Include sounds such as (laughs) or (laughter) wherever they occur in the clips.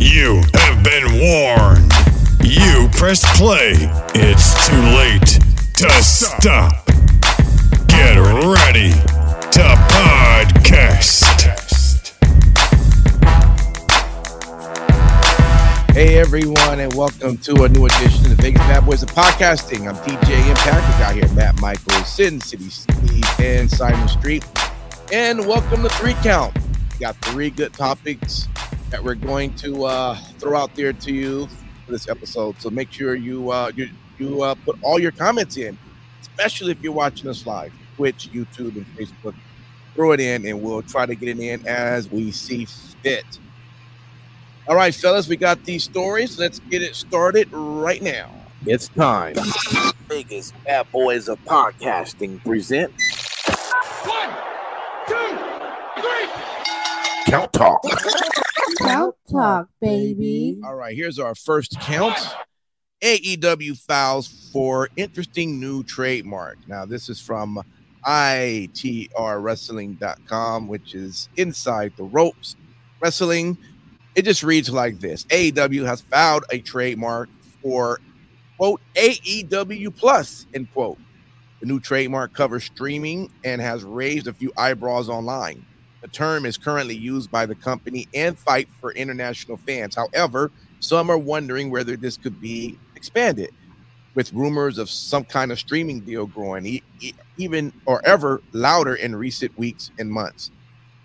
You have been warned. You pressed play. It's too late to stop. Get ready to podcast. Hey everyone, and welcome to a new edition of the Vegas Bad Boys of Podcasting. I'm DJ Impact. We got here Matt Michael, Sin City Steve, and Simon Street. And welcome to Three Count. We got three good topics that we're going to uh, throw out there to you for this episode. So make sure you uh, you, you uh, put all your comments in, especially if you're watching us live, Twitch, YouTube, and Facebook. Throw it in, and we'll try to get it in as we see fit. All right, fellas, we got these stories. Let's get it started right now. It's time. Vegas Bad Boys of Podcasting present One, two, three. Count Talk. Count Talk, baby. All right, here's our first count. AEW files for interesting new trademark. Now, this is from ITRWrestling.com, which is Inside the Ropes Wrestling. It just reads like this AEW has filed a trademark for, quote, AEW Plus, end quote. The new trademark covers streaming and has raised a few eyebrows online. The term is currently used by the company and FITE for international fans. However, some are wondering whether this could be expanded with rumors of some kind of streaming deal growing even or ever louder in recent weeks and months.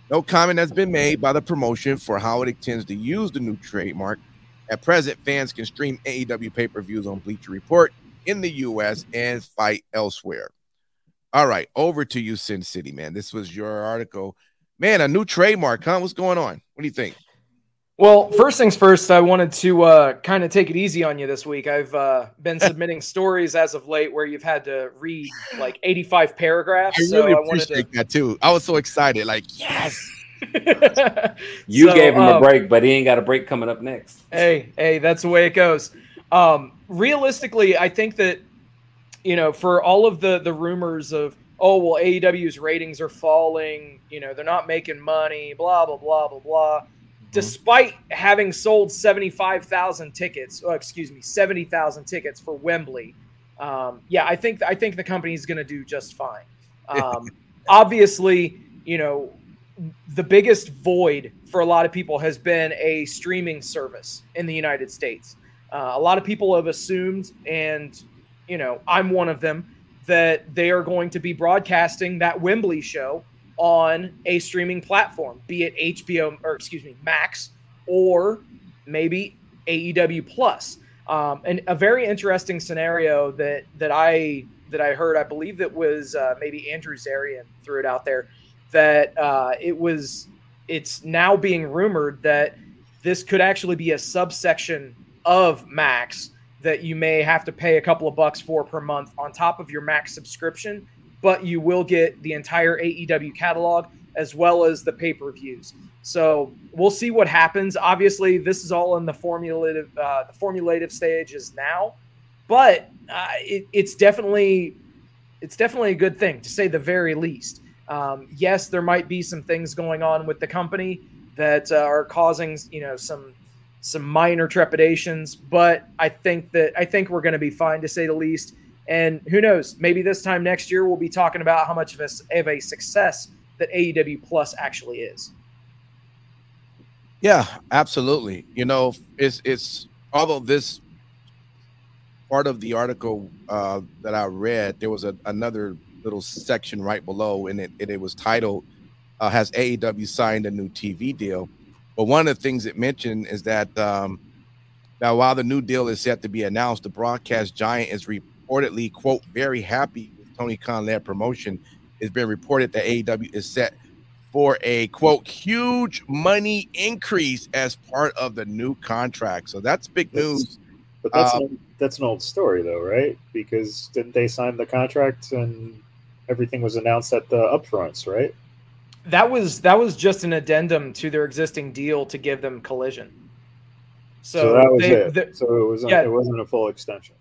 No comment has been made by the promotion for how it intends to use the new trademark. At present, fans can stream AEW pay per views on Bleacher Report in the US and FITE elsewhere. All right, over to you, Sin City, man. This was your article. Man, a new trademark, huh? What's going on? What do you think? Well, first things first, I wanted to uh, kind of take it easy on you this week. I've uh, been (laughs) submitting stories as of late where you've had to read like 85 paragraphs. I so really I wanted appreciate that too. I was so excited. Like, yes. (laughs) You So, gave him um, a break, but he ain't got a break coming up next. Hey, hey, that's the way it goes. Um, realistically, I think that you know, for all of the the rumors of oh well, AEW's ratings are falling. You know, they're not making money. Blah blah blah blah blah. Despite having sold seventy five thousand tickets, oh, excuse me, seventy thousand tickets for Wembley, um, yeah, I think I think the company's going to do just fine. (laughs) Um, obviously, you know, the biggest void for a lot of people has been a streaming service in the United States. Uh, a lot of people have assumed, and you know, I'm one of them, that they are going to be broadcasting that Wembley show on a streaming platform, be it HBO or excuse me, Max or maybe AEW Plus. Um, and a very interesting scenario that that I that I heard, I believe that was uh, maybe Andrew Zarian threw it out there that uh, it was it's now being rumored that this could actually be a subsection of Max that you may have to pay a couple of bucks for per month on top of your Max subscription, but you will get the entire AEW catalog as well as the pay-per-views. So we'll see what happens. Obviously, this is all in the formulative uh, the formulative stages now, but uh, it, it's definitely it's definitely a good thing to say the very least. Um, yes, there might be some things going on with the company that uh, are causing you know some some minor trepidations, but I think that I think we're going to be fine to say the least. And who knows? Maybe this time next year we'll be talking about how much of a, of a success that AEW Plus actually is. Yeah, absolutely. You know, it's it's although this part of the article uh, that I read, there was a, another little section right below, and it and it was titled uh, "Has AEW signed a new TV deal?" But one of the things it mentioned is that um, now, while the new deal is set to be announced, the broadcast giant is reportedly quote very happy with Tony Khan led promotion. It's been reported that AEW is set for a quote huge money increase as part of the new contract. So that's big news. But that's Uh, an, that's an old story, though, right? Because didn't they sign the contract and everything was announced at the upfronts, right? That was that was just an addendum to their existing deal to give them collision. So, So, that was they, it. the- so it wasn't yeah. it wasn't a full extension.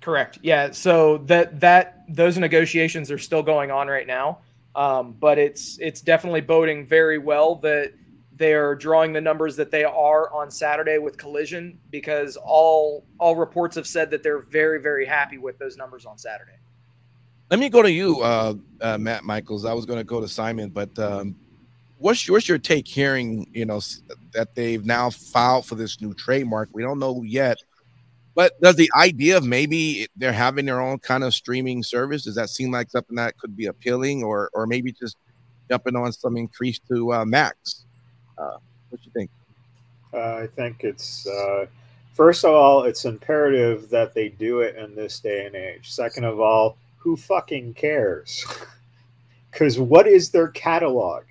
Correct. Yeah. So that that those negotiations are still going on right now, um, but it's it's definitely boding very well that they are drawing the numbers that they are on Saturday with Collision because all all reports have said that they're very very happy with those numbers on Saturday. Let me go to you, uh, uh, Matt Michaels. I was going to go to Simon, but um, what's what's your take hearing you know that they've now filed for this new trademark? We don't know yet, but does the idea of maybe they're having their own kind of streaming service does that seem like something that could be appealing, or or maybe just jumping on some increase to uh, Max? Uh, what do you think? Uh, I think it's uh, first of all, it's imperative that they do it in this day and age. Second of all, who fucking cares? (laughs) Because what is their catalog?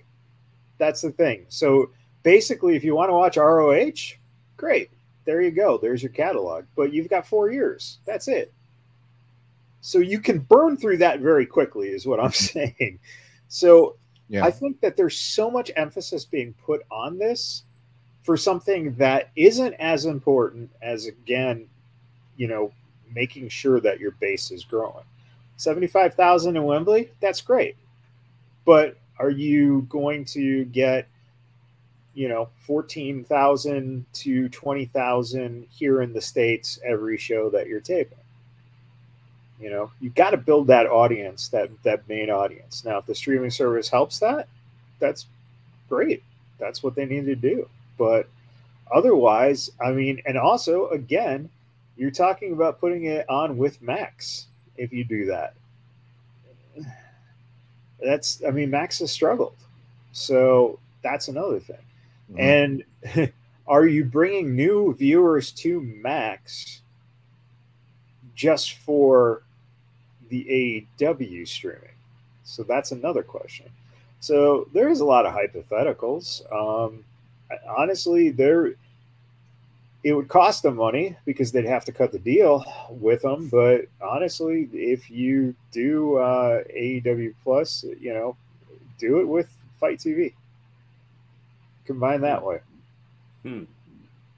That's the thing. So basically, if you want to watch ROH, great. There you go. There's your catalog. But you've got four years. That's it. So you can burn through that very quickly, is what I'm (laughs) saying. So Yeah. I think that there's so much emphasis being put on this for something that isn't as important as, again, you know, making sure that your base is growing. 75,000 in Wembley, that's great. But are you going to get, you know, 14,000 to 20,000 here in the States every show that you're taping? You know, you got to build that audience, that that main audience. Now, if the streaming service helps that, that's great. That's what they need to do. But otherwise, I mean, and also again, you're talking about putting it on with Max if you do that. That's I mean, Max has struggled. So that's another thing. And (laughs) are you bringing new viewers to Max just for the AEW streaming? So that's another question. So there's a lot of hypotheticals. Um, honestly, there it would cost them money because they'd have to cut the deal with them. But honestly, if you do uh, AEW Plus, you know, do it with FITE TV. Combine that way.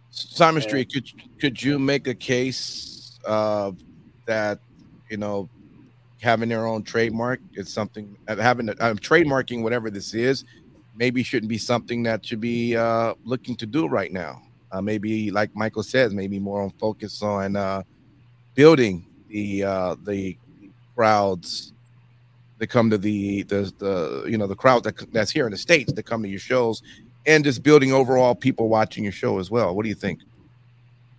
Simon Yeah. Street, could could you make a case uh, that you know having their own trademark is something uh, having uh, trademarking whatever this is maybe shouldn't be something that should be uh, looking to do right now. Uh, maybe like Michael says, maybe more on focus on uh, building the uh, the crowds that come to the the the you know the crowd that that's here in the states that come to your shows and just building overall people watching your show as well. What do you think?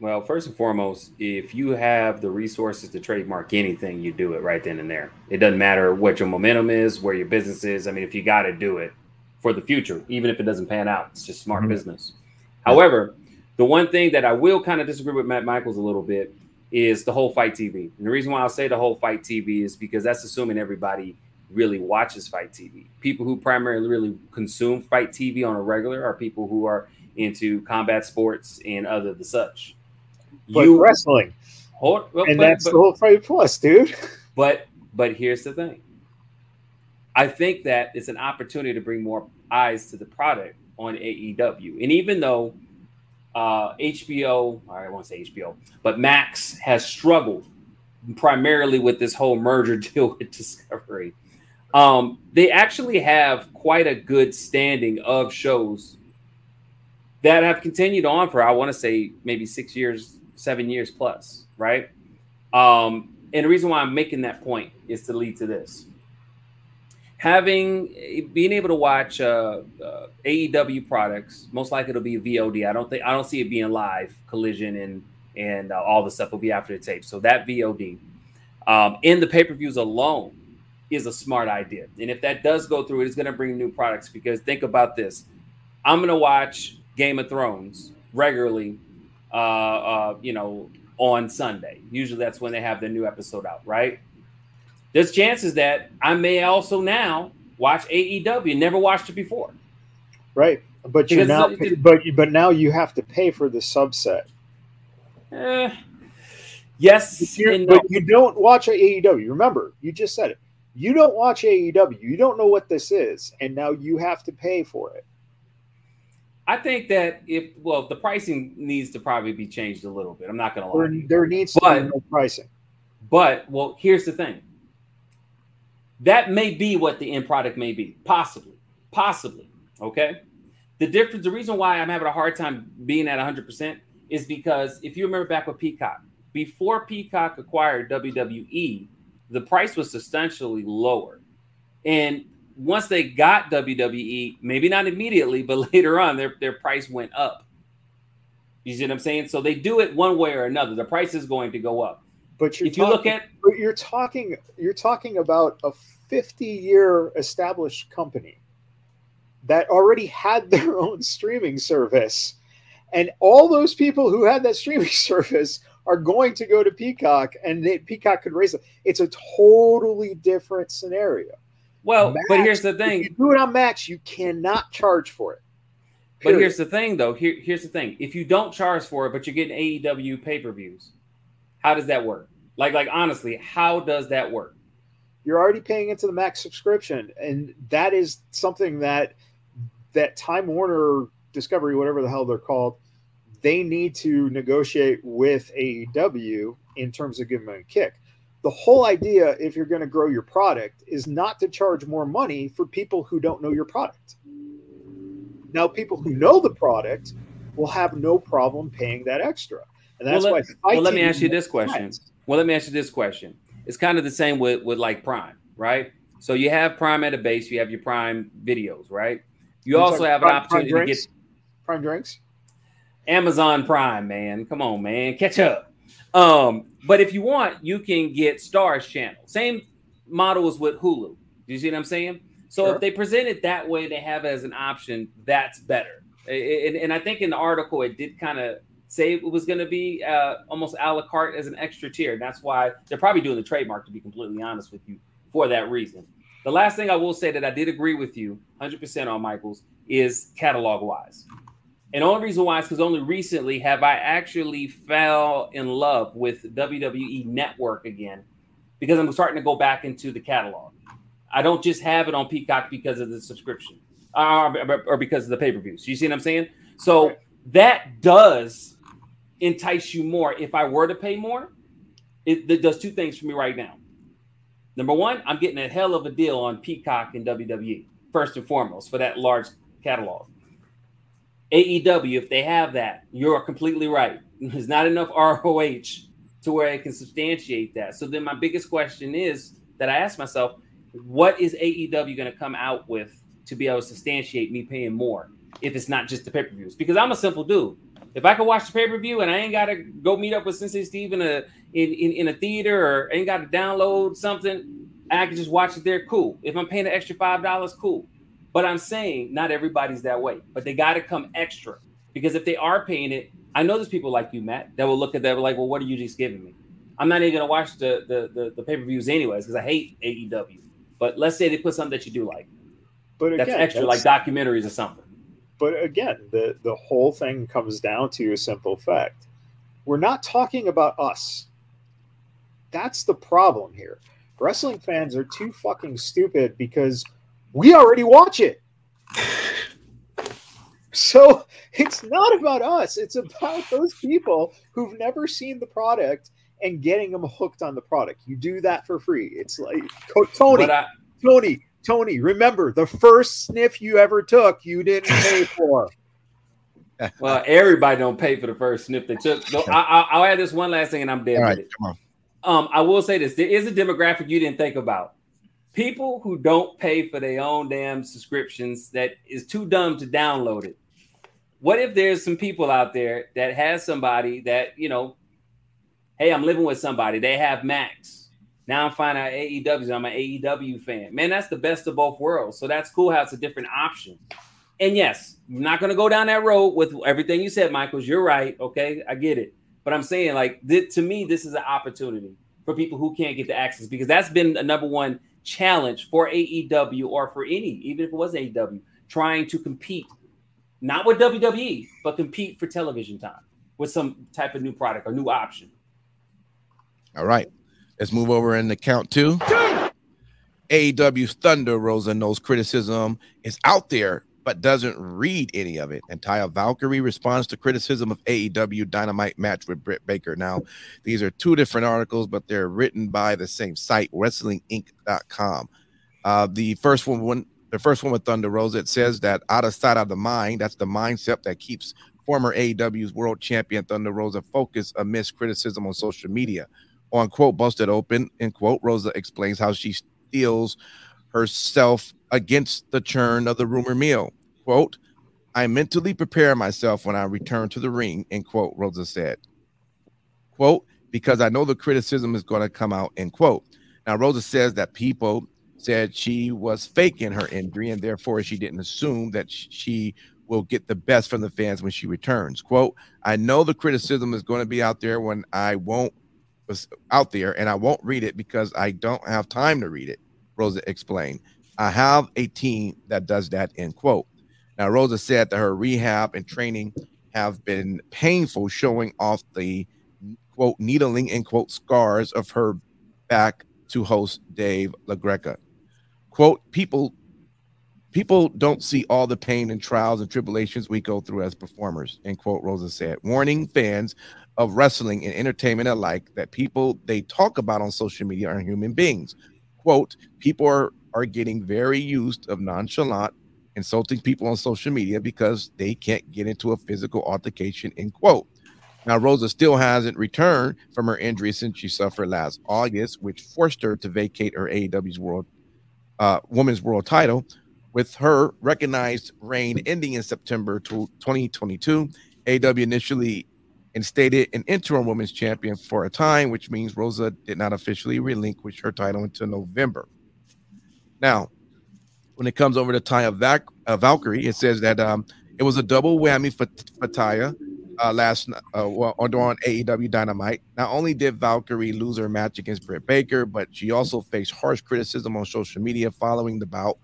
Well, first and foremost, if you have the resources to trademark anything, you do it right then and there. It doesn't matter what your momentum is, where your business is. I mean, if you got to do it for the future, even if it doesn't pan out, it's just smart Mhm. business. However, the one thing that I will kind of disagree with Matt Michaels a little bit is the whole FITE TV. And the reason why I'll say the whole FITE TV is because that's assuming everybody really watches FITE TV. People who primarily really consume FITE TV on a regular are people who are into combat sports and other the such. But wrestling, hold, well, and but, that's but, the whole FITE Plus, dude. (laughs) but but here's the thing. I think that it's an opportunity to bring more eyes to the product on AEW, and even though uh, HBO, I won't say HBO, but Max has struggled primarily with this whole merger (laughs) deal with Discovery. Um, they actually have quite a good standing of shows that have continued on for I want to say maybe six years, seven years plus, right? Um, and the reason why I'm making that point is to lead to this: having being able to watch uh, uh, AEW products, most likely it'll be VOD. I don't think I don't see it being live collision and and uh, all the stuff will be after the tape. So that VOD um, in the pay per views alone is a smart idea. And if that does go through, it is going to bring new products. Because think about this: I'm going to watch Game of Thrones regularly, uh, uh, you know, on Sunday. Usually that's when they have the new episode out, right? There's chances that I may also now watch AEW never watched it before. Right. But you're now but but now you have to pay for the subset. Eh, yes, If you're- no. But you don't watch AEW. Remember, you just said it. You don't watch AEW. You don't know what this is, and now you have to pay for it. I think that if well, the pricing needs to probably be changed a little bit. I'm not going to lie. There, there needs to But- be no pricing. But well, here's the thing. That may be what the end product may be, possibly, possibly. Okay. The difference, the reason why I'm having a hard time being at 100 percent is because if you remember back with Peacock, before Peacock acquired WWE, the price was substantially lower, and once they got WWE, maybe not immediately, but (laughs) later on, their their price went up. You see what I'm saying? So they do it one way or another. The price is going to go up. But you're If you look talking- at but you're talking you're talking about a 50 year established company that already had (laughs) their own streaming service and all those people who had that streaming (laughs) service are going to go to peacock and they, peacock could raise it it's a totally different scenario Well, but here's the thing. you do it on max you cannot charge for it But here's the thing, though. Here, here's the thing. If you don't charge for it, but you're getting AEW pay per views, how does that work? Like, like honestly, how does that work? you're already paying into the max subscription and that is something that that time warner discovery whatever the hell they're called they need to negotiate with aew in terms of giving them a kick the whole idea if you're going to grow your product is not to charge more money for people who don't know your product now people who know the product will have no problem paying that extra and that's Well, let- why well, let me ask you this question. Well, let me ask you this question. It's kind of the same with with like Prime, right? So you have Prime at a base. You have your Prime videos, right? You I'm also have an opportunity Prime to get prime drinks Amazon Prime, man. Come on, man. Catch up. Um, but if you want, you can get Stars channel. Same model as with Hulu. Do you see what I'm saying? So Sure. if they present it that way, they have it as an option, that's better. And, and I think in the article it did kind of say it was going to be uh, almost a la carte as an extra tier. That's why they're probably doing the trademark, to be completely honest with you, for that reason. The last thing I will say that I did agree with you 100% on Michaels is catalog wise. And only reason why is because only recently have I actually fell in love with WWE Network again because I'm starting to go back into the catalog. I don't just have it on Peacock because of the subscription uh, or because of the pay per views. You see what I'm saying? So that does entice you more. If I were to pay more, it, it does two things for me right now. Number one, I'm getting a hell of a deal on Peacock and WWE, first and foremost, for that large catalog. AEW, if they have that, you're completely right. (laughs) There's not enough ROH to where it can substantiate that. So then my biggest question is that I ask myself, what is AEW going to come out with to be able to substantiate me paying more if it's not just the pay-per-views? Because I'm a simple dude. If I can watch the pay-per-view and I ain't got to go meet up with Sin City Steve in a in, in, in a theater or ain't got to download something, I can just watch it there. Cool. If I'm paying an extra five dollars, cool. But I'm saying not everybody's that way. But they got to come extra because if they are paying it, I know there's people like you, Matt, that will look at that like, well, what are you just giving me? I'm not even gonna watch the the the, the pay per views anyways because I hate AEW. But let's say they put something that you do like. but That's again, extra, like documentaries or something. But again the the whole thing comes down to a simple fact. We're not talking about us. That's the problem here. Wrestling fans are too fucking stupid because we already watch it. (laughs) So it's not about us. It's about those people who've never seen the product and getting them hooked on the product. You do that for free. It's like tony But I, tony tony remember the first sniff you ever took you didn't pay (laughs) for well, everybody don't pay for the first sniff they took. So I, I, I'll add this one last thing, and I'm dead All with it. come on. Um, I will say this: there is a demographic you didn't think about. People who don't pay for their own damn subscriptions that is too dumb to download it. What if there's some people out there that has somebody that you know, hey, I'm living with somebody. They have Max. Now I'm finding out AEW. I'm an AEW fan. Man, that's the best of both worlds. So that's cool how it's a different option. And yes, I'm not going to go down that road with everything you said, Michaels. You're right. Okay, I get it. But I'm saying, like, th- to me, this is an opportunity for people who can't get the access because that's been a number one challenge for AEW or for any, even if it was AEW, trying to compete, not with WWE, but compete for television time with some type of new product or new option. All right. Let's move over in the count two. AEW's Thunder Rosa knows criticism is out there, but doesn't read any of it. And Taya Valkyrie responds to criticism of AEW Dynamite match with Britt Baker. Now, these are two different articles, but they're written by the same site, WrestlingInc.com. Uh, the first one, one, the first one with Thunder Rosa, it says that out of sight, out of the mind. That's the mindset that keeps former AEW's world champion Thunder Rosa focused amidst criticism on social media. On quote, busted open, in quote, Rosa explains how she steels herself against the churn of the rumor mill. Quote, I mentally prepare myself when I return to the ring, end quote, Rosa said. Quote, because I know the criticism is going to come out, end quote. Now, Rosa says that people said she was faking her injury and therefore she didn't assume that she will get the best from the fans when she returns. Quote, I know the criticism is going to be out there when I won't was out there and I won't read it because I don't have time to read it, Rosa explained. I have a team that does that, end quote. Now, Rosa said that her rehab and training have been painful, showing off the quote needling end quote scars of her back to host Dave LaGreca. Quote, people people don't see all the pain and trials and tribulations we go through as performers, end quote, Rosa said, warning fans of wrestling and entertainment alike that people they talk about on social media are human beings. Quote, people are, are getting very used of nonchalant insulting people on social media because they can't get into a physical altercation, end quote. Now, Rosa still hasn't returned from her injury since she suffered last August, which forced her to vacate her AEW's world uh, women's world title. With her recognized reign ending in September 2022, AEW initially instated an interim women's champion for a time, which means Rosa did not officially relinquish her title until November. Now, when it comes over to Taya Vac- uh, Valkyrie, it says that um, it was a double whammy for, for Taya uh, last uh, well, on AEW Dynamite. Not only did Valkyrie lose her match against Britt Baker, but she also faced harsh criticism on social media following the bout.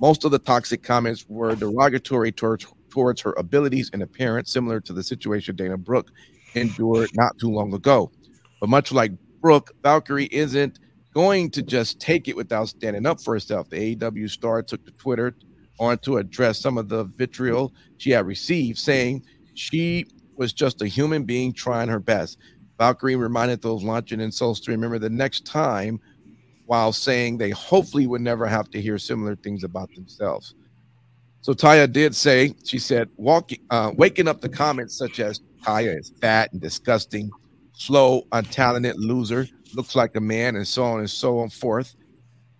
Most of the toxic comments were derogatory towards, towards her abilities and appearance, similar to the situation Dana Brooke endured not too long ago. But much like Brooke, Valkyrie isn't going to just take it without standing up for herself. The AEW star took to Twitter on to address some of the vitriol she had received, saying she was just a human being trying her best. Valkyrie reminded those launching insults to remember the next time while saying they hopefully would never have to hear similar things about themselves. So Taya did say, she said, walking, uh, waking up the comments such as Taya is fat and disgusting, slow, untalented loser, looks like a man, and so on and so on forth.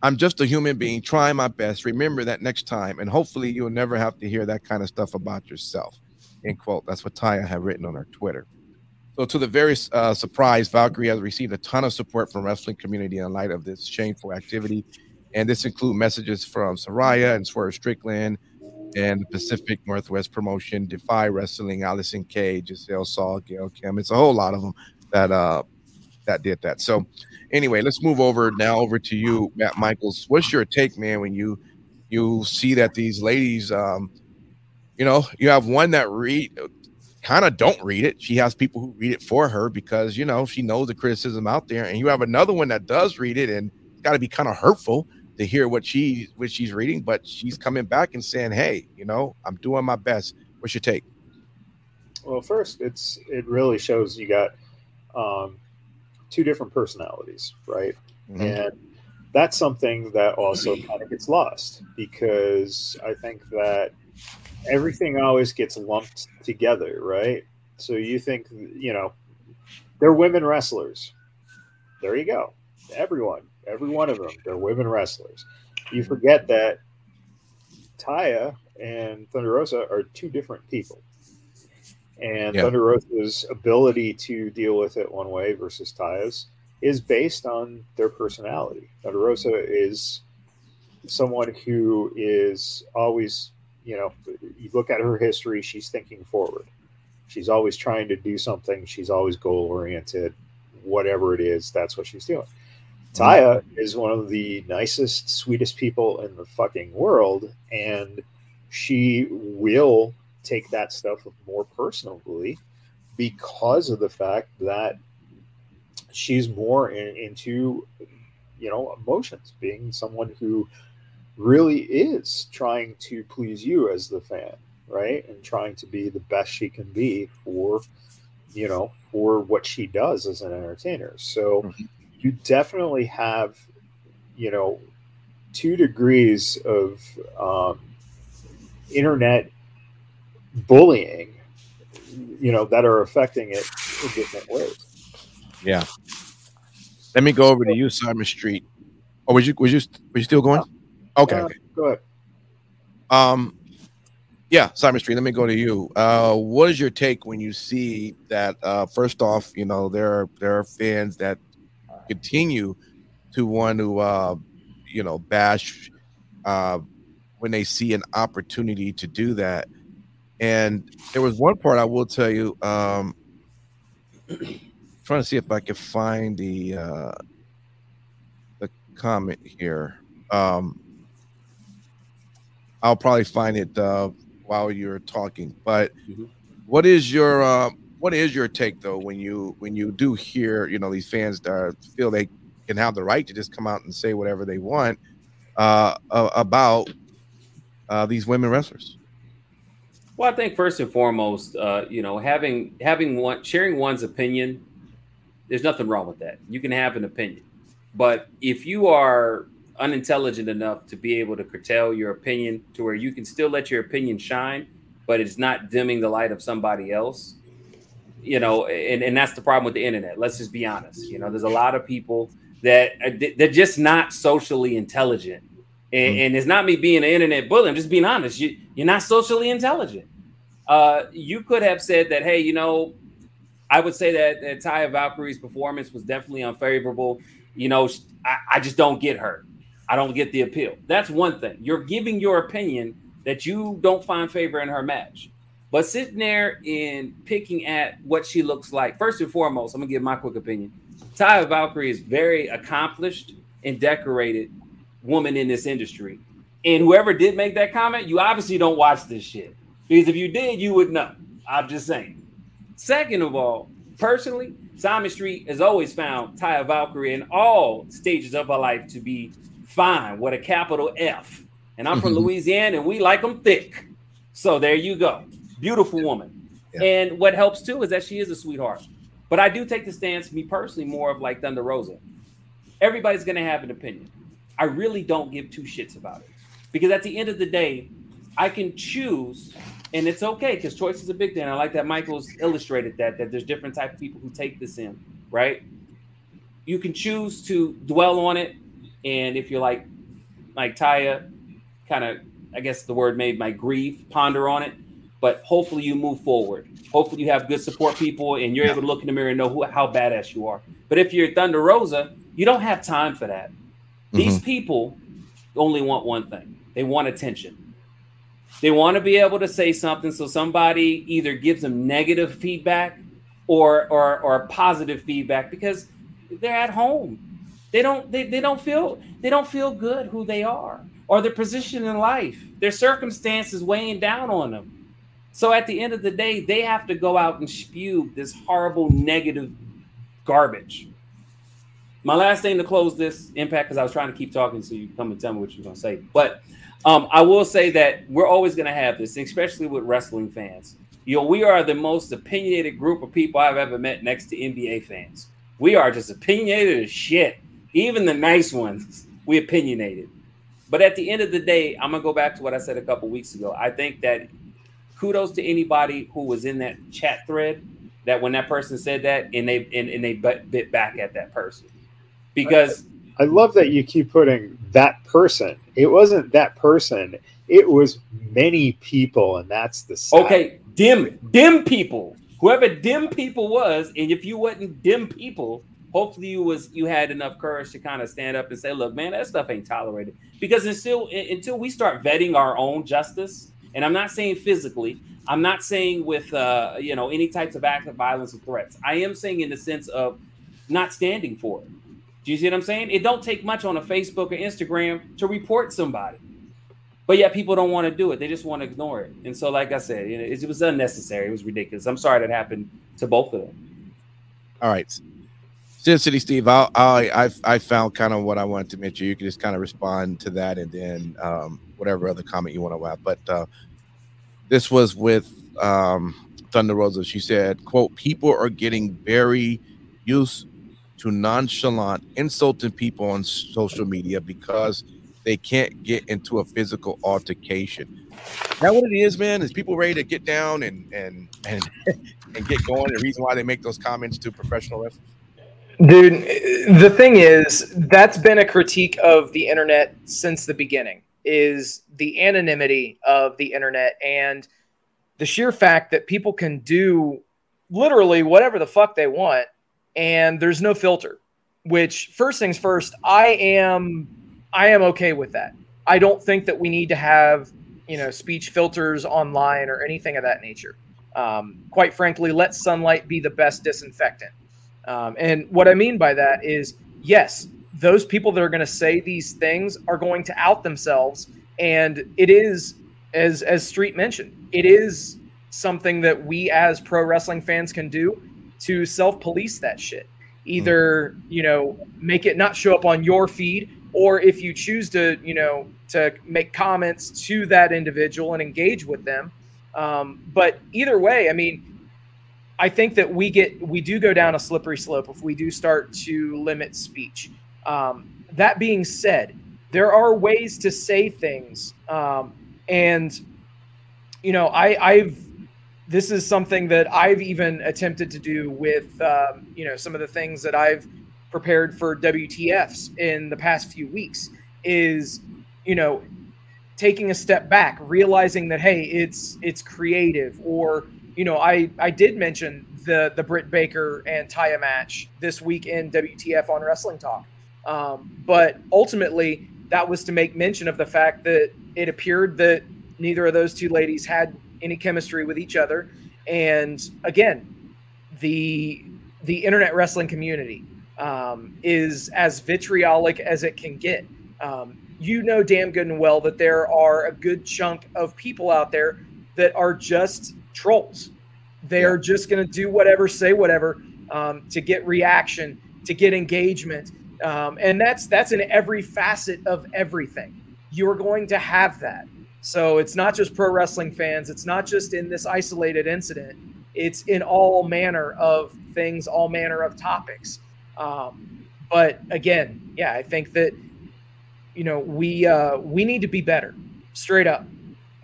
I'm just a human being trying my best. Remember that next time, and hopefully you'll never have to hear that kind of stuff about yourself. End quote. That's what Taya had written on her Twitter. So, to the very uh, surprise, Valkyrie has received a ton of support from wrestling community in light of this shameful activity, and this include messages from Saraya and Swerve Strickland, and the Pacific Northwest promotion, Defy Wrestling, Allysin Kay, Giselle Shaw, Gail Kim. It's a whole lot of them that uh that did that. So, anyway, let's move over now over to you, Matt Michaels. What's your take, man, when you you see that these ladies, um, you know, you have one that read kind of don't read it. She has people who read it for her because you know she knows the criticism out there, and you have another one that does read it, and got to be kind of hurtful to hear what she what she's reading, but she's coming back and saying, "Hey, you know, I'm doing my best." What's your take? Well, first, it's it really shows you got um, two different personalities, right? Mm-hmm. And that's something that also kind of gets lost because I think that everything always gets lumped together, right? So you think, you know, they're women wrestlers. There you go. Everyone, every one of them, they're women wrestlers. You forget that Taya and Thunder Rosa are two different people. And yeah. Thunder Rosa's ability to deal with it one way versus Taya's is based on their personality. Thunder Rosa is someone who is always, you know, you look at her history, she's thinking forward. She's always trying to do something. She's always goal oriented. Whatever it is, that's what she's doing. Taya is one of the nicest, sweetest people in the fucking world, and she will take that stuff more personally because of the fact that she's more in, into you know emotions being someone who really is trying to please you as the fan right? And trying to be the best she can be for you know for what she does as an entertainer. So mm-hmm. You definitely have you know two degrees of um, internet bullying you know that are affecting it in different ways yeah let me go over to you simon street or was you was you was you still going okay, okay. go ahead um yeah, Simon Street. Let me go to you. Uh, what is your take when you see that? Uh, first off, you know there are there are fans that continue to want to uh, you know bash uh, when they see an opportunity to do that. And there was one part I will tell you. Um, (clears throat) trying to see if I can find the uh, the comment here. Um, I'll probably find it uh, while you're talking. But mm-hmm. what is your uh, what is your take though when you when you do hear you know these fans that feel they can have the right to just come out and say whatever they want uh, uh, about uh, these women wrestlers? Well, I think first and foremost, uh, you know, having having one sharing one's opinion, there's nothing wrong with that. You can have an opinion, but if you are unintelligent enough to be able to curtail your opinion to where you can still let your opinion shine, but it's not dimming the light of somebody else. You know, and, and that's the problem with the internet. Let's just be honest. You know, there's a lot of people that they're just not socially intelligent. And, mm-hmm. and it's not me being an internet bully. I'm just being honest. You, you're not socially intelligent. Uh, you could have said that, hey, you know, I would say that, that Taya Valkyrie's performance was definitely unfavorable. You know, I, I just don't get her. I don't get the appeal. That's one thing. You're giving your opinion that you don't find favor in her match. But sitting there and picking at what she looks like, first and foremost, I'm gonna give my quick opinion. Taya Valkyrie is very accomplished and decorated woman in this industry. And whoever did make that comment, you obviously don't watch this shit. Because if you did, you would know. I'm just saying. Second of all, personally, Simon Street has always found Taya Valkyrie in all stages of her life to be fine with a capital F. And I'm from. (laughs) Louisiana and we like them thick. So there you go. Beautiful woman. Yeah. And what helps too is that she is a sweetheart. But I do take the stance, me personally, more of like Thunder Rosa. Everybody's going to have an opinion. I really don't give two shits about it. Because at the end of the day, I can choose, and it's okay because choice is a big thing. I like that Michael's illustrated that, that there's different type of people who take this in, right? You can choose to dwell on it and if you're like like Taya, kind of, I guess the word made my grief, ponder on it. But hopefully you move forward. Hopefully you have good support people and you're able to look in the mirror and know who, how badass you are. But if you're Thunder Rosa, you don't have time for that. Mm-hmm. These people only want one thing. They want attention. They want to be able to say something so somebody either gives them negative feedback or or or positive feedback because they're at home they don't they, they don't feel they don't feel good who they are or their position in life. Their circumstances weighing down on them. So at the end of the day, they have to go out and spew this horrible negative garbage. My last thing to close this impact, because I was trying to keep talking, so you come and tell me what you're gonna say. But um, I will say that we're always gonna have this, especially with wrestling fans. You know, we are the most opinionated group of people I've ever met next to NBA fans. We are just opinionated as shit. Even the nice ones, we opinionated. But at the end of the day, I'm gonna go back to what I said a couple weeks ago. I think that kudos to anybody who was in that chat thread that when that person said that and they and, and they bit back at that person because I, I love that you keep putting that person. It wasn't that person. It was many people, and that's the side. okay. Dim, dim people. Whoever dim people was, and if you wasn't dim people, hopefully you was you had enough courage to kind of stand up and say, look, man, that stuff ain't tolerated. Because until until we start vetting our own justice, and I'm not saying physically, I'm not saying with uh, you know any types of acts of violence or threats. I am saying in the sense of not standing for it. Do you see what I'm saying? It don't take much on a Facebook or Instagram to report somebody. But yet people don't want to do it. They just want to ignore it. And so, like I said, you know, it, it was unnecessary. It was ridiculous. I'm sorry that happened to both of them. All right. Sin City Steve, I I I found kind of what I wanted to mention. You can just kind of respond to that, and then um, whatever other comment you want to add. But uh, this was with um, Thunder Rosa. She said, "quote People are getting very used to nonchalant insulting people on social media because they can't get into a physical altercation." That what it is, man. Is people ready to get down and and and (laughs) and get going? The reason why they make those comments to professional wrestlers. Dude, the thing is, that's been a critique of the internet since the beginning is the anonymity of the internet and the sheer fact that people can do literally whatever the fuck they want and there's no filter. Which first things first, I am I am okay with that. I don't think that we need to have, you know, speech filters online or anything of that nature. Um, quite frankly, let sunlight be the best disinfectant. Um, and what I mean by that is, yes, those people that are going to say these things are going to out themselves, and it is, as as Street mentioned, it is something that we as pro wrestling fans can do to self police that shit. Either you know make it not show up on your feed, or if you choose to you know to make comments to that individual and engage with them. Um, but either way, I mean, I think that we get we do go down a slippery slope if we do start to limit speech. Um, that being said, there are ways to say things, um, and you know, I, I've this is something that I've even attempted to do with um, you know some of the things that I've prepared for WTFs in the past few weeks is you know taking a step back, realizing that hey, it's it's creative or you know, I I did mention the the Britt Baker and Taya match this week in WTF on Wrestling Talk, um, but ultimately that was to make mention of the fact that it appeared that neither of those two ladies had any chemistry with each other, and again, the the internet wrestling community um, is as vitriolic as it can get. Um, you know damn good and well that there are a good chunk of people out there that are just trolls. They yeah. are just going to do whatever, say whatever um, to get reaction, to get engagement, um, and that's that's in every facet of everything. You are going to have that. So it's not just pro wrestling fans. It's not just in this isolated incident. It's in all manner of things, all manner of topics. Um, but again, yeah, I think that you know we uh, we need to be better. Straight up,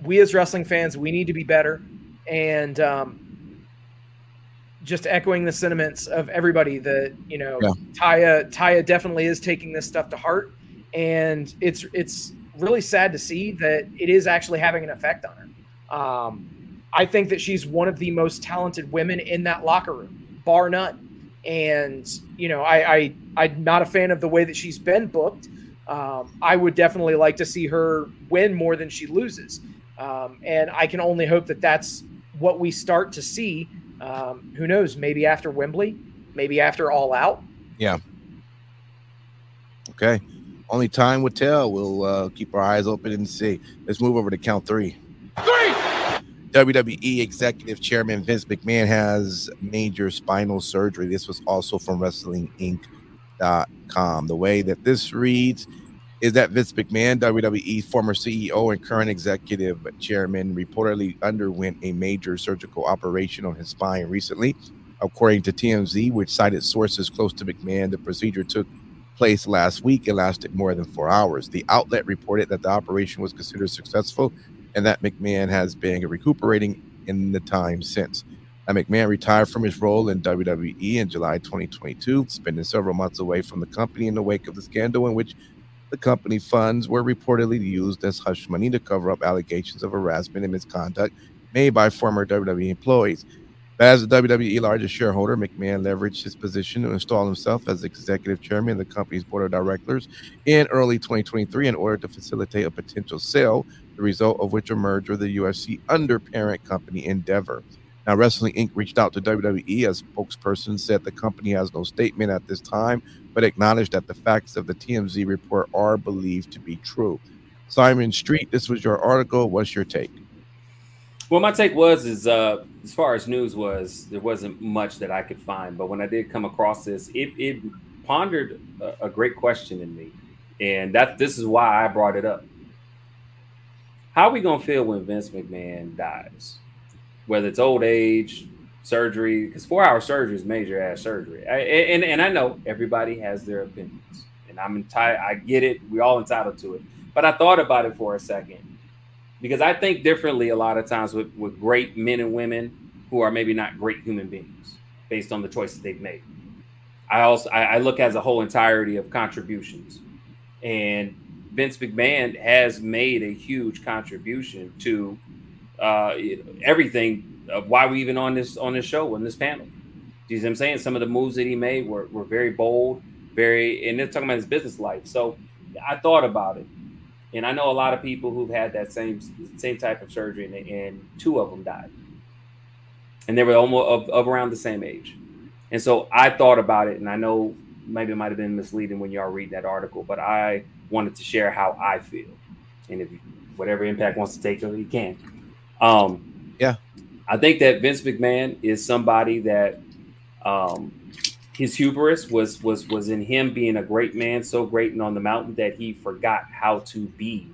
we as wrestling fans, we need to be better and um, just echoing the sentiments of everybody that you know yeah. Taya Taya definitely is taking this stuff to heart, and it's it's really sad to see that it is actually having an effect on her. Um, I think that she's one of the most talented women in that locker room, bar none. And you know, I, I I'm not a fan of the way that she's been booked. Um, I would definitely like to see her win more than she loses. Um, and I can only hope that that's what we start to see. Um, who knows? Maybe after Wembley, maybe after All Out. Yeah. Okay. Only time will tell. We'll uh, keep our eyes open and see. Let's move over to count three. Three. WWE Executive Chairman Vince McMahon has major spinal surgery. This was also from WrestlingInc.com. The way that this reads is that Vince McMahon, WWE former CEO and current executive chairman, reportedly underwent a major surgical operation on his spine recently. According to TMZ, which cited sources close to McMahon, the procedure took place last week and lasted more than four hours. The outlet reported that the operation was considered successful and that McMahon has been recuperating in the time since. Now, McMahon retired from his role in WWE in July 2022, spending several months away from the company in the wake of the scandal in which the company funds were reportedly used as hush money to cover up allegations of harassment and misconduct made by former WWE employees. But as the WWE largest shareholder, McMahon leveraged his position to install himself as executive chairman of the company's board of directors in early 2023 in order to facilitate a potential sale, the result of which a merger with the UFC under parent company Endeavor. Now, Wrestling Inc. reached out to WWE as spokesperson said the company has no statement at this time, but acknowledged that the facts of the TMZ report are believed to be true. Simon Street, this was your article. What's your take? Well, my take was is uh, as far as news was, there wasn't much that I could find. But when I did come across this, it, it pondered a, a great question in me, and that this is why I brought it up. How are we gonna feel when Vince McMahon dies? Whether it's old age, surgery, because four hour surgery is major ass surgery. I, and, and I know everybody has their opinions, and I'm entitled. I get it. We all entitled to it. But I thought about it for a second because I think differently a lot of times with, with great men and women who are maybe not great human beings based on the choices they've made. I also I, I look as a whole entirety of contributions, and Vince McMahon has made a huge contribution to uh, everything of why we even on this on this show on this panel. Do you see what I'm saying? Some of the moves that he made were, were very bold, very and they're talking about his business life. So I thought about it. And I know a lot of people who've had that same same type of surgery and, and two of them died. And they were almost of, of around the same age. And so I thought about it, and I know maybe it might have been misleading when y'all read that article, but I wanted to share how I feel. And if whatever impact wants to take it, he can. Um, yeah. I think that Vince McMahon is somebody that um, his hubris was was was in him being a great man, so great and on the mountain that he forgot how to be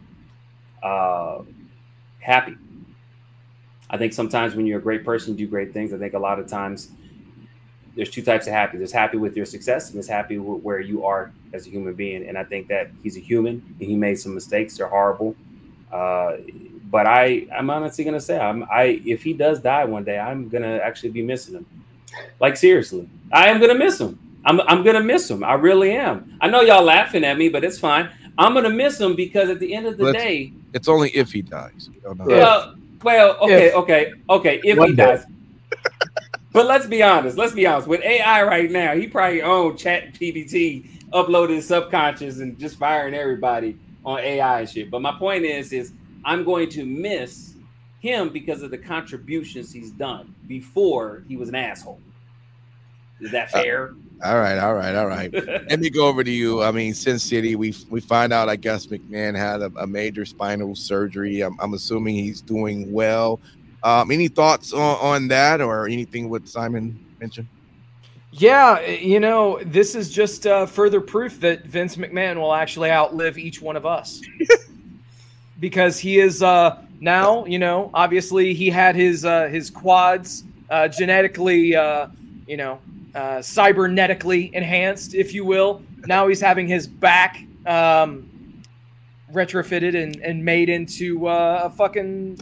uh, happy. I think sometimes when you're a great person, you do great things. I think a lot of times there's two types of happy. There's happy with your success, and there's happy with where you are as a human being. And I think that he's a human. He made some mistakes. They're horrible. Uh, but I, I'm honestly gonna say, I'm, I, if he does die one day, I'm gonna actually be missing him. Like seriously, I am gonna miss him. I'm, I'm gonna miss him. I really am. I know y'all laughing at me, but it's fine. I'm gonna miss him because at the end of the day, it's only if he dies. Well, well, okay, if, okay, okay. If he dies, but let's be honest. Let's be honest. With AI right now, he probably owned Chat GPT, uploading subconscious and just firing everybody on AI and shit. But my point is, is I'm going to miss him because of the contributions he's done before he was an asshole. Is that uh, fair? Uh, all right, all right, all right. (laughs) Let me go over to you. I mean, Sin City, we we find out. I guess McMahon had a, a major spinal surgery. I'm, I'm assuming he's doing well. Um, any thoughts on, on that or anything what Simon mentioned? Yeah, you know, this is just uh, further proof that Vince McMahon will actually outlive each one of us. (laughs) because he is uh, now, you know, obviously he had his uh, his quads uh, genetically, uh, you know, uh, cybernetically enhanced, if you will. Now he's having his back um, retrofitted and, and made into uh, a fucking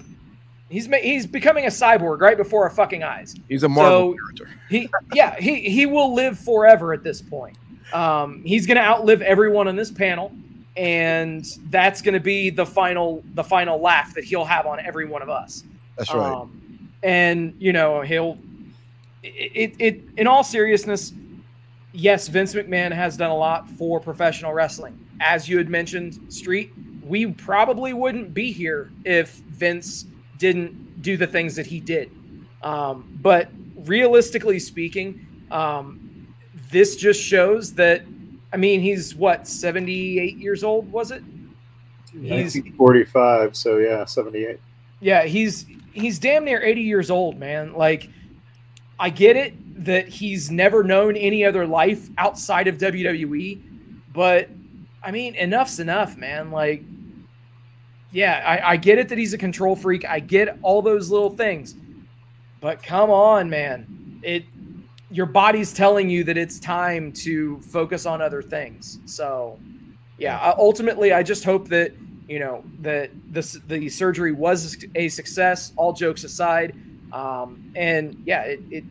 He's ma- he's becoming a cyborg right before our fucking eyes. He's a Marvel so character. he yeah he he will live forever at this point. Um, he's going to outlive everyone on this panel, and that's going to be the final the final laugh that he'll have on every one of us. That's right. Um, and you know he'll it, it it in all seriousness. Yes, Vince McMahon has done a lot for professional wrestling. As you had mentioned, Street, we probably wouldn't be here if Vince didn't do the things that he did. Um, but realistically speaking, um, this just shows that. I mean, he's what seventy-eight years old, was it? He's forty-five, so yeah, seventy-eight. Yeah, he's he's damn near eighty years old, man. Like, I get it that he's never known any other life outside of WWE, but I mean, enough's enough, man. Like, yeah, I, I get it that he's a control freak. I get all those little things, but come on, man. It your body's telling you that it's time to focus on other things. So, yeah, ultimately, I just hope that you know that the the surgery was a success. All jokes aside, um, and yeah, it, it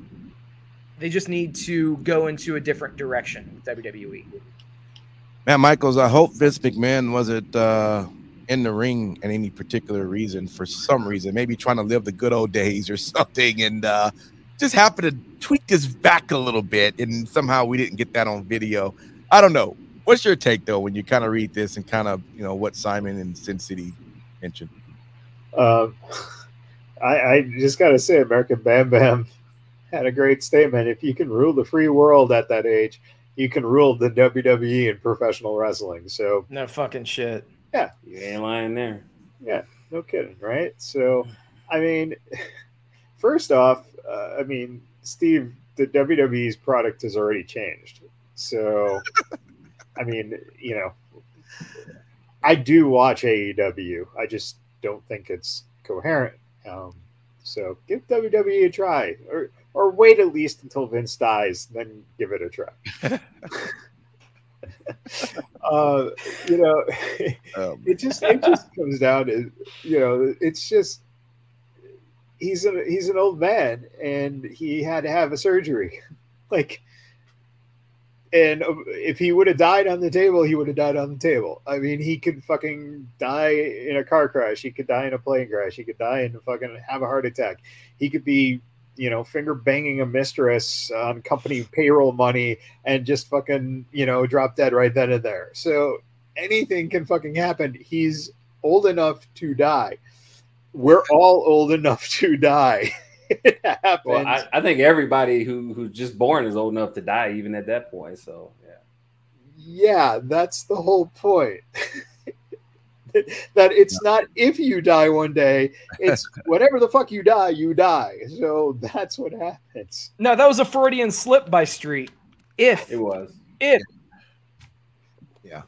they just need to go into a different direction with WWE. Man, Michaels, I hope Vince McMahon wasn't uh, in the ring at any particular reason for some reason, maybe trying to live the good old days or (laughs) something, and uh, just happened to tweak his back a little bit, and somehow we didn't get that on video. I don't know. What's your take though when you kind of read this and kind of you know what Simon and Sin City mentioned? Uh, I, I just gotta say, American Bam Bam had a great statement. If you can rule the free world at that age, you can rule the WWE and professional wrestling. So No fucking shit. Yeah, you ain't lying there. yeah, no kidding, right? So, I mean, (laughs) first off, uh, I mean, Steve, the WWE's product has already changed. So, I mean, you know, I do watch AEW. I just don't think it's coherent. Um, so give WWE a try, or or wait at least until Vince dies, then give it a try. (laughs) uh, you know, Um, it just it just comes down to you know it's just he's a he's an old man and he had to have a surgery. (laughs) Like and if he would have died on the table he would have died on the table. I mean he could fucking die in a car crash. He could die in a plane crash. He could die and fucking have a heart attack. He could be you know finger banging a mistress on company payroll money and just fucking you know drop dead right then and there. So anything can fucking happen. He's old enough to die. We're all old enough (laughs) to die. it happens. Well, I, I think everybody who who's just born is old enough to die, even at that point. So yeah. yeah, that's the whole point. (laughs) that it's not if you die one day, it's (laughs) whatever the fuck you die, you die. So that's what happens. No, that was a Freudian slip by Street. If It was. if Yeah.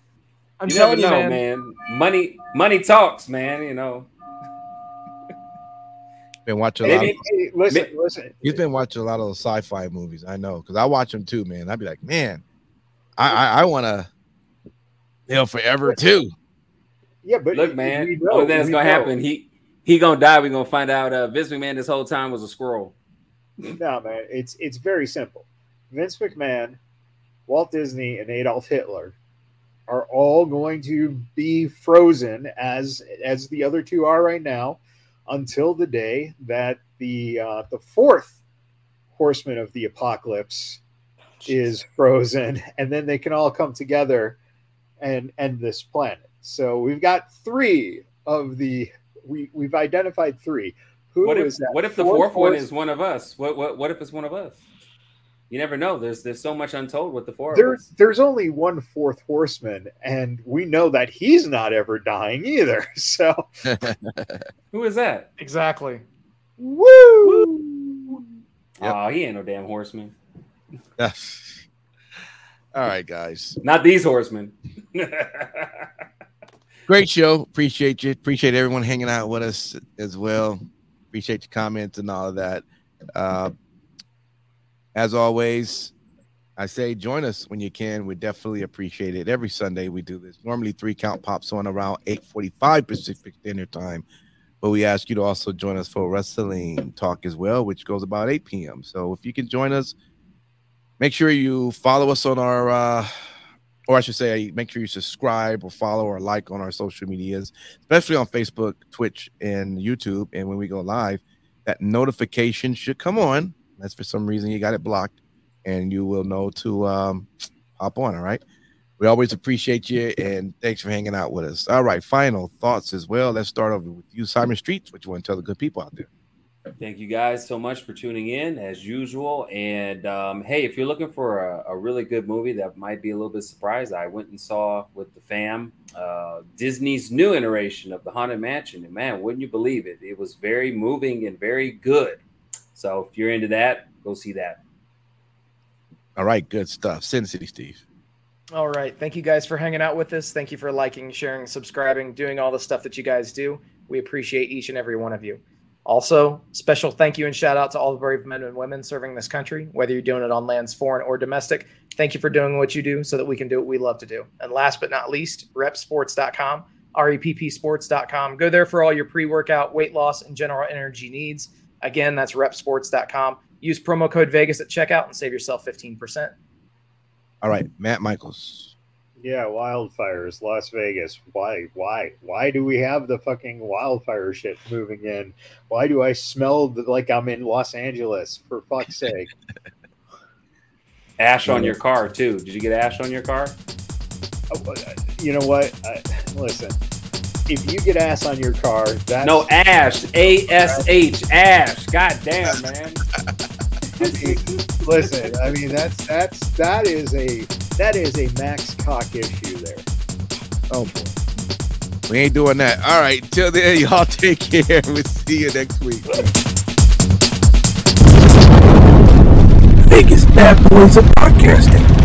I'm you never telling you, know, man. man. Money, money talks, man. You know. Been watching a lot. Maybe- Of, Hey, listen, Maybe- listen. he's been watching a lot of those sci-fi movies. I know because I watch them too, man. I'd be like, man, I I, I want to live forever too. Yeah, but Look, man. we know- Only that's gonna know. happen. He he gonna die. We're gonna find out. Uh, Vince McMahon this whole time was a squirrel. (laughs) No, man, it's it's very simple. Vince McMahon, Walt Disney, and Adolf Hitler are all going to be frozen as as the other two are right now until the day that the uh, the fourth horseman of the apocalypse is frozen, (laughs) and then they can all come together and end this planet. So we've got three of the we we've identified three. Who What if what if the fourth one is one of us? What what what if it's one of us? You never know. There's there's so much untold with the four there's there's only one fourth horseman, and we know that he's not ever dying either. (laughs) So (laughs) Who is that? Exactly. woo! Yep. Oh, he ain't no damn horseman. (laughs) All right, guys. Not these horsemen. Great show. Appreciate you. Appreciate everyone hanging out with us as well. Appreciate your comments and all of that. Uh, as always, I say join us when you can. We definitely appreciate it. Every Sunday we do this. Normally three count pops on around 8:45 Pacific Standard Time. But we ask you to also join us for wrestling talk as well, which goes about 8 p.m. So if you can join us, make sure you follow us on our uh or I should say, make sure you subscribe or follow or like on our social medias, especially on Facebook, Twitch, and YouTube. And when we go live, that notification should come on. That's for some reason you got it blocked, and you will know to um, hop on. All right. We always appreciate you, and thanks for hanging out with us. All right. Final thoughts as well. Let's start over with you, Simon Streets. What you want to tell the good people out there? Thank you guys so much for tuning in as usual. And um, hey, if you're looking for a, a really good movie that might be a little bit surprised, I went and saw with the fam uh, Disney's new iteration of the Haunted Mansion. And man, wouldn't you believe it? It was very moving and very good. So if you're into that, go see that. All right. Good stuff. Sin City Steve. All right. Thank you guys for hanging out with us. Thank you for liking, sharing, subscribing, doing all the stuff that you guys do. We appreciate each and every one of you. Also, special thank you and shout out to all the brave men and women serving this country, whether you're doing it on lands foreign or domestic. Thank you for doing what you do so that we can do what we love to do. And last but not least, repsports.com, reppsports.com. Go there for all your pre workout, weight loss, and general energy needs. Again, that's reppsports.com. Use promo code Vegas at checkout and save yourself 15%. All right. Matt Michaels. Yeah, wildfires, Las Vegas. Why? Why? Why do we have the fucking wildfire shit moving in? Why do I smell like I'm in Los Angeles? For fuck's (laughs) sake! Ash on your car too. Did you get ash on your car? Oh, uh, you know what? I, listen, if you get ass on your car, that's No, Ash. A S H. Ash. God damn, man. I mean, listen. I mean, that's that's that is a that is a max cock issue there. Oh boy. We ain't doing that. All right. Till then, (laughs) y'all take care. We'll see you next week. Vegas Bad Boys of Podcasting.